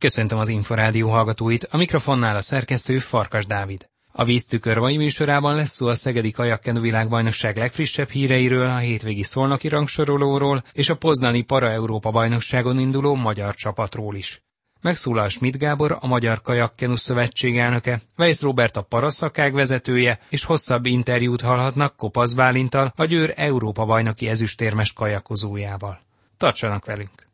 Köszöntöm az Inforádió hallgatóit, a mikrofonnál a szerkesztő Farkas Dávid. A víztükör mai műsorában lesz szó a Szegedi Kajakkenu világbajnokság legfrissebb híreiről, a hétvégi szolnoki rangsorolóról és a poznani Para-Európa bajnokságon induló magyar csapatról is. Megszólal Schmidt Gábor, a Magyar Kajakkenu Szövetség elnöke, Weiss Robert a paraszakág vezetője, és hosszabb interjút hallhatnak Kopasz Bálintal, a Győr Európa bajnoki ezüstérmes kajakozójával. Tartsanak velünk!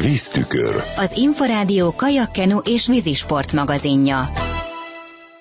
Víztükör. Az Inforádió kajakkenu és vízisport magazinja.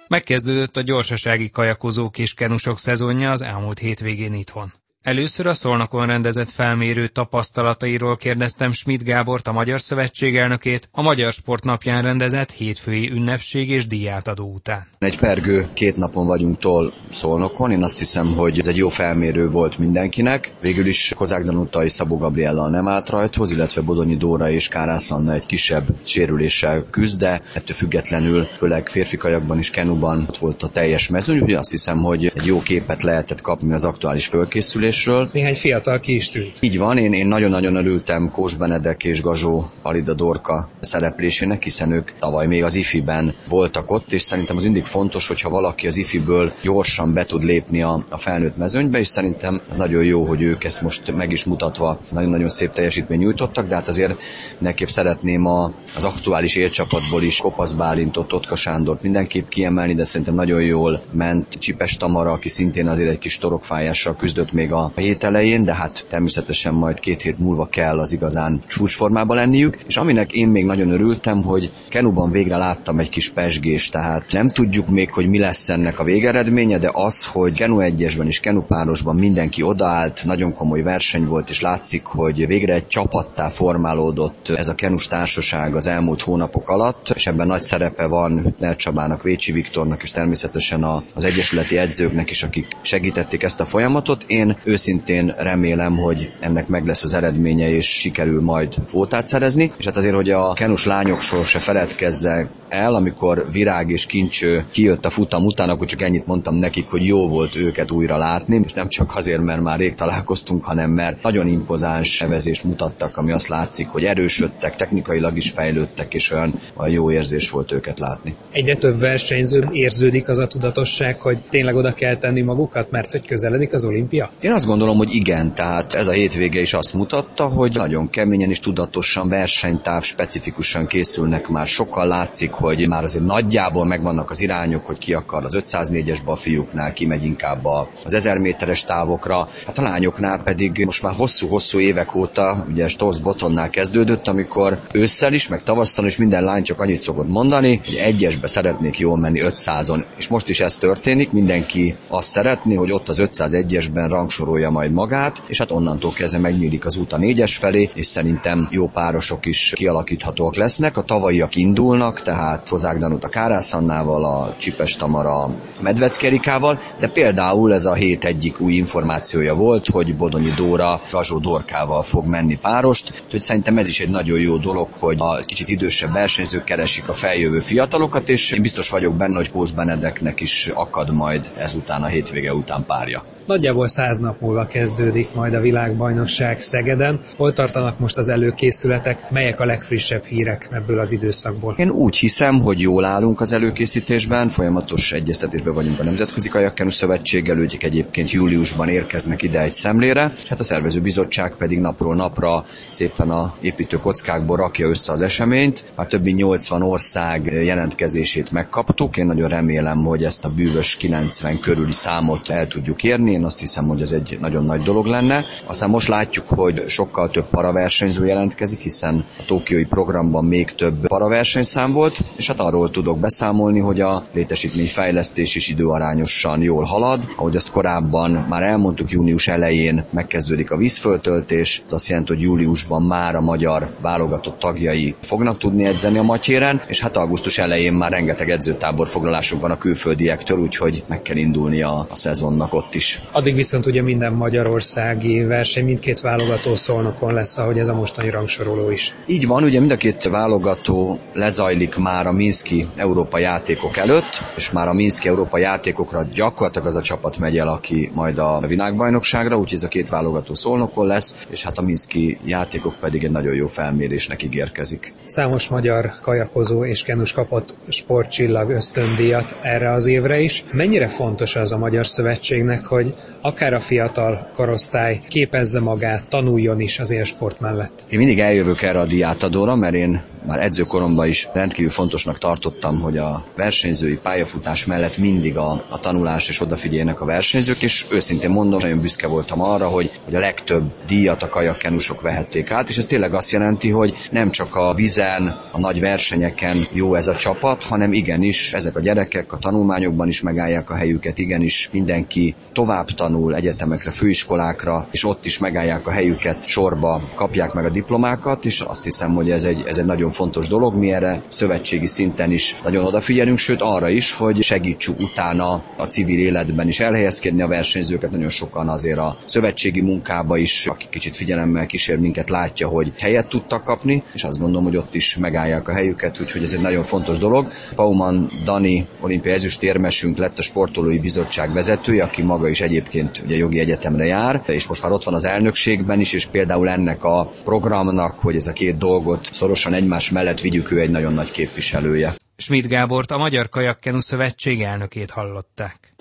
Megkezdődött a gyorsasági kajakozók és kenusok szezonja az elmúlt hétvégén itthon. Először a Szolnokon rendezett felmérő tapasztalatairól kérdeztem Schmidt Gábort, a Magyar Szövetség elnökét, a Magyar Sportnapján rendezett hétfői ünnepség és díjátadó után. Egy pergő két napon vagyunk tól Szolnokon, én azt hiszem, hogy ez egy jó felmérő volt mindenkinek. Végül is Kozák Danuta és Szabó Gabriella nem állt rajthoz, illetve Bodonyi Dóra és Kárász Anna egy kisebb sérüléssel küzd, de ettől függetlenül, főleg férfi kajakban és kenuban ott volt a teljes mezőny, úgyhogy azt hiszem, hogy egy jó képet lehetett kapni az aktuális fölkészülés szereplésről. Néhány fiatal ki is tűnt. Így van, én, én nagyon-nagyon örültem Kós Benedek és Gazsó Alida Dorka szereplésének, hiszen ők tavaly még az IFI-ben voltak ott, és szerintem az mindig fontos, hogyha valaki az IFI-ből gyorsan be tud lépni a, a felnőtt mezőnybe, és szerintem az nagyon jó, hogy ők ezt most meg is mutatva nagyon-nagyon szép teljesítmény nyújtottak, de hát azért nekképp szeretném a, az aktuális élcsapatból is Kopasz Bálintot, Totka Sándort mindenképp kiemelni, de szerintem nagyon jól ment Csipes Tamara, aki szintén azért egy kis torokfájással küzdött még a a hét elején, de hát természetesen majd két hét múlva kell az igazán csúcsformában lenniük, és aminek én még nagyon örültem, hogy Kenuban végre láttam egy kis pesgést, tehát nem tudjuk még, hogy mi lesz ennek a végeredménye, de az, hogy Kenu egyesben és Kenu párosban mindenki odaállt, nagyon komoly verseny volt, és látszik, hogy végre egy csapattá formálódott ez a Kenus társaság az elmúlt hónapok alatt, és ebben nagy szerepe van Hütner Csabának, Vécsi Viktornak, és természetesen az egyesületi edzőknek is, akik segítették ezt a folyamatot. Én őszintén remélem, hogy ennek meg lesz az eredménye, és sikerül majd kvótát szerezni. És hát azért, hogy a kenus lányokról se feledkezze el, amikor Virág és Kincső kijött a futam után, akkor csak ennyit mondtam nekik, hogy jó volt őket újra látni, és nem csak azért, mert már rég találkoztunk, hanem mert nagyon impozáns evezést mutattak, ami azt látszik, hogy erősödtek, technikailag is fejlődtek, és olyan, olyan jó érzés volt őket látni. Egyre több versenyző érződik az a tudatosság, hogy tényleg oda kell tenni magukat, mert hogy közeledik az olimpia? Én azt gondolom, hogy igen, tehát ez a hétvége is azt mutatta, hogy nagyon keményen és tudatosan versenytáv specifikusan készülnek már. Sokkal látszik, hogy már azért nagyjából megvannak az irányok, hogy ki akar az 504-esbe a fiúknál, ki megy inkább az 1000 méteres távokra. Hát a lányoknál pedig most már hosszú-hosszú évek óta, ugye Stolz Botonnál kezdődött, amikor ősszel is, meg tavasszal is minden lány csak annyit szokott mondani, hogy egyesbe szeretnék jól menni 500-on. És most is ez történik, mindenki azt szeretné, hogy ott az 501-esben rangsorolja majd magát, és hát onnantól kezdve megnyílik az út a négyes felé, és szerintem jó párosok is kialakíthatóak lesznek. A tavalyiak indulnak, tehát Kozák Danut a Kárászannával, a Csipes Tamara Medveckerikával, de például ez a hét egyik új információja volt, hogy Bodonyi Dóra Gazsó Dorkával fog menni párost, úgyhogy szerintem ez is egy nagyon jó dolog, hogy a kicsit idősebb versenyzők keresik a feljövő fiatalokat, és én biztos vagyok benne, hogy Kós Benedeknek is akad majd ezután a hétvége után párja. Nagyjából száz nap múlva kezdődik majd a világbajnokság Szegeden. Hol tartanak most az előkészületek? Melyek a legfrissebb hírek ebből az időszakból? Én úgy hiszem, hogy jól állunk az előkészítésben, folyamatos egyeztetésben vagyunk a Nemzetközi Kajakkenu Szövetséggel, ők egyébként júliusban érkeznek ide egy szemlére, hát a szervező bizottság pedig napról napra szépen a építő kockákból rakja össze az eseményt. Már többi 80 ország jelentkezését megkaptuk, én nagyon remélem, hogy ezt a bűvös 90 körüli számot el tudjuk érni, én azt hiszem, hogy ez egy nagyon nagy dolog lenne. Aztán most látjuk, hogy sokkal több paraversenyző jelentkezik, hiszen a tokiói programban még több paraversenyszám volt, és hát arról tudok beszámolni, hogy a létesítményfejlesztés is időarányosan jól halad. Ahogy azt korábban már elmondtuk, június elején megkezdődik a vízföltöltés, ez azt jelenti, hogy júliusban már a magyar válogatott tagjai fognak tudni edzeni a matyéren, és hát augusztus elején már rengeteg edzőtábor foglalásuk van a külföldiektől, úgyhogy meg kell indulni a, a szezonnak ott is. Addig viszont ugye minden magyarországi verseny, mindkét válogató szolnokon lesz, ahogy ez a mostani rangsoroló is. Így van, ugye mind a két válogató lezajlik már a Minszki Európa játékok előtt, és már a Minszki Európa játékokra gyakorlatilag az a csapat megy el, aki majd a világbajnokságra, úgyhogy ez a két válogató szolnokon lesz, és hát a Minszki játékok pedig egy nagyon jó felmérésnek ígérkezik. Számos magyar kajakozó és kenus kapott sportcsillag ösztöndíjat erre az évre is. Mennyire fontos az a Magyar Szövetségnek, hogy akár a fiatal korosztály képezze magát, tanuljon is az élsport mellett? Én mindig eljövök erre a diátadóra, mert én már edzőkoromban is rendkívül fontosnak tartottam, hogy a versenyzői pályafutás mellett mindig a, a tanulás és odafigyeljenek a versenyzők, és őszintén mondom, nagyon büszke voltam arra, hogy, hogy a legtöbb díjat a kajakkenusok vehették át, és ez tényleg azt jelenti, hogy nem csak a vizen, a nagy versenyeken jó ez a csapat, hanem igenis ezek a gyerekek a tanulmányokban is megállják a helyüket, igenis mindenki tovább tanul egyetemekre, főiskolákra, és ott is megállják a helyüket, sorba kapják meg a diplomákat, és azt hiszem, hogy ez egy, ez egy nagyon fontos dolog, mi erre szövetségi szinten is nagyon odafigyelünk, sőt arra is, hogy segítsük utána a civil életben is elhelyezkedni a versenyzőket, nagyon sokan azért a szövetségi munkába is, aki kicsit figyelemmel kísér minket, látja, hogy helyet tudtak kapni, és azt gondolom, hogy ott is megállják a helyüket, úgyhogy ez egy nagyon fontos dolog. Pauman Dani, olimpiai ezüstérmesünk lett a sportolói bizottság vezetője, aki maga is egyébként ugye jogi egyetemre jár, és most már ott van az elnökségben is, és például ennek a programnak, hogy ez a két dolgot szorosan egymás mellett vigyük, ő egy nagyon nagy képviselője. Schmidt Gábort, a Magyar Kajakkenu Szövetség elnökét hallották.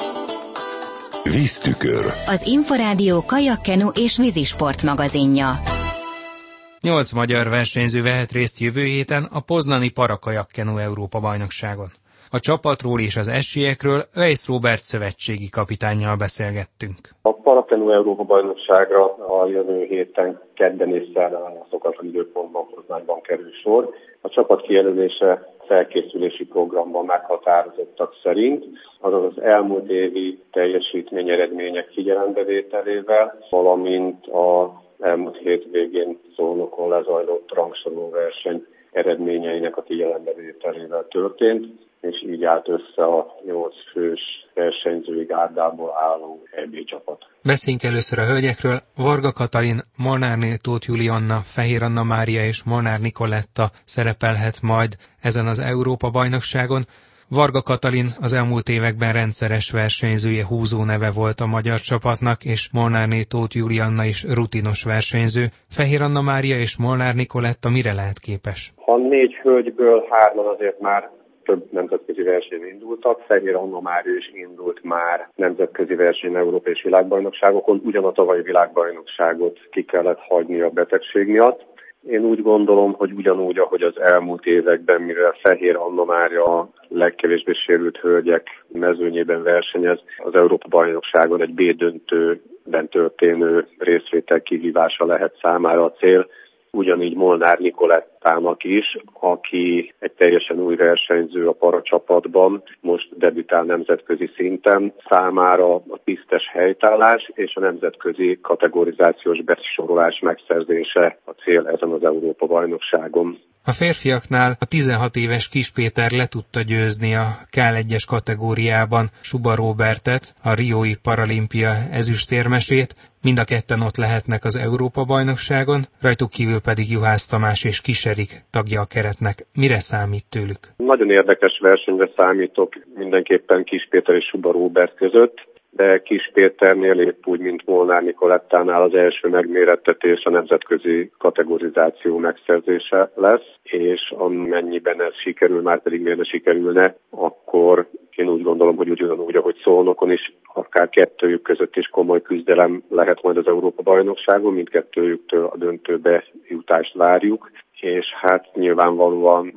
Víztükör. Az Inforádió kajakkenu és vízisport magazinja. Nyolc magyar versenyző vehet részt jövő héten a Poznani Parakajakkenu Európa bajnokságon. A csapatról és az esélyekről Weiss Robert szövetségi kapitányjal beszélgettünk. A Parakenu Európa bajnokságra a jövő héten kedden és szerdán a szokatlan időpontban Poznányban kerül sor. A csapat kijelölése felkészülési programban meghatározottak szerint, azaz az elmúlt évi teljesítmény eredmények figyelembevételével, valamint a elmúlt hétvégén szólnokon lezajlott rangsoroló verseny eredményeinek a figyelembevételével történt, és így állt össze a nyolc fős versenyzői gárdából álló EB csapat. Beszéljünk először a hölgyekről. Varga Katalin, Molnárné Tóth Julianna, Fehér Anna Mária és Molnár Nikoletta szerepelhet majd ezen az Európa bajnokságon. Varga Katalin az elmúlt években rendszeres versenyzője húzó neve volt a magyar csapatnak, és Molnárné Tóth Julianna is rutinos versenyző. Fehér Anna Mária és Molnár Nikoletta mire lehet képes? Ha négy hölgyből hárman azért már több nemzetközi versenyen indultak. Fehér Anna Mária is indult már nemzetközi verseny Európa és világbajnokságokon, ugyan a tavalyi világbajnokságot ki kellett hagyni a betegség miatt. Én úgy gondolom, hogy ugyanúgy, ahogy az elmúlt években, mivel Fehér Anna Mária a legkevésbé sérült hölgyek mezőnyében versenyez, az Európa bajnokságon egy B döntőben történő részvétel kihívása lehet számára a cél ugyanígy Molnár Nikolettának is, aki egy teljesen új versenyző a paracsapatban, most debütál nemzetközi szinten, számára a tisztes helytállás és a nemzetközi kategorizációs besorolás megszerzése a cél ezen az Európa-bajnokságon. A férfiaknál a 16 éves Kis Péter le tudta győzni a Kál 1-es kategóriában Suba Robertet, a Riói Paralimpia ezüstérmesét, mind a ketten ott lehetnek az Európa-bajnokságon, rajtuk kívül pedig Juhász Tamás és Kiserik tagja a keretnek. Mire számít tőlük? Nagyon érdekes versenyre számítok mindenképpen Kis Péter és Suba Robert között de Kis Péternél épp úgy, mint Molnár Nikolettánál az első megmérettetés a nemzetközi kategorizáció megszerzése lesz, és amennyiben ez sikerül, már pedig miért ne sikerülne, akkor én úgy gondolom, hogy ugyanúgy, ahogy Szolnokon is, akár kettőjük között is komoly küzdelem lehet majd az Európa-bajnokságon, mindkettőjüktől a döntőbe jutást várjuk, és hát nyilvánvalóan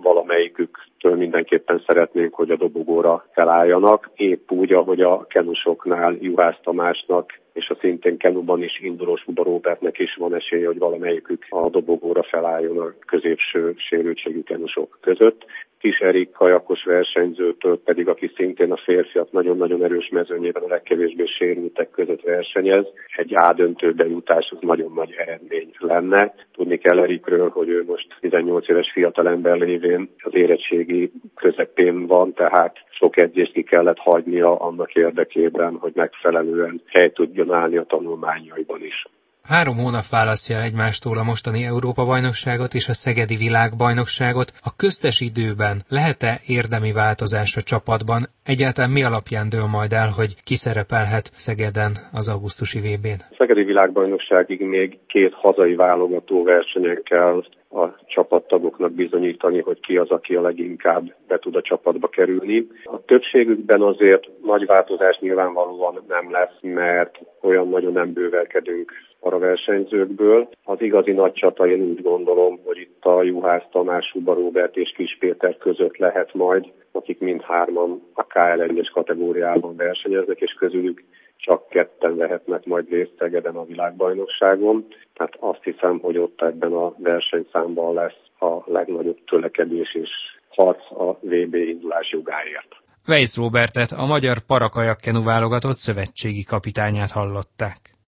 valamelyiküktől mindenképpen szeretnénk, hogy a dobogóra felálljanak, épp úgy, ahogy a kenusoknál Juhász Tamásnak és a szintén kenuban is induló Suba Robertnek is van esélye, hogy valamelyikük a dobogóra felálljon a középső sérültségű kenusok között. Kis Erik kajakos versenyzőtől pedig, aki szintén a férfiak nagyon-nagyon erős mezőnyében a legkevésbé sérültek között versenyez, egy ádöntőbe jutás az nagyon nagy eredmény lenne. Tudni kell Erikről, hogy ő most 18 éves fiatalember lévén az érettségi érettségi közepén van, tehát sok edzést ki kellett hagynia annak érdekében, hogy megfelelően hely tudjon állni a tanulmányaiban is. Három hónap választja el egymástól a mostani Európa-bajnokságot és a Szegedi világbajnokságot. A köztes időben lehet-e érdemi változás a csapatban? Egyáltalán mi alapján dől majd el, hogy ki szerepelhet Szegeden az augusztusi VB-n? A Szegedi világbajnokságig még két hazai válogató versenyen kell a csapattagoknak bizonyítani, hogy ki az, aki a leginkább be tud a csapatba kerülni. A többségükben azért nagy változás nyilvánvalóan nem lesz, mert olyan nagyon nem bővelkedünk versenyzőkből. Az igazi nagy csata én úgy gondolom, hogy itt a Juhász Tamás, Huba Robert és Kis Péter között lehet majd, akik mindhárman a KL1-es kategóriában versenyeznek, és közülük csak ketten vehetnek majd részt Szegeden a világbajnokságon. Tehát azt hiszem, hogy ott ebben a versenyszámban lesz a legnagyobb tölekedés és harc a VB indulás jogáért. Weiss Robertet, a magyar parakajakkenu válogatott szövetségi kapitányát hallották.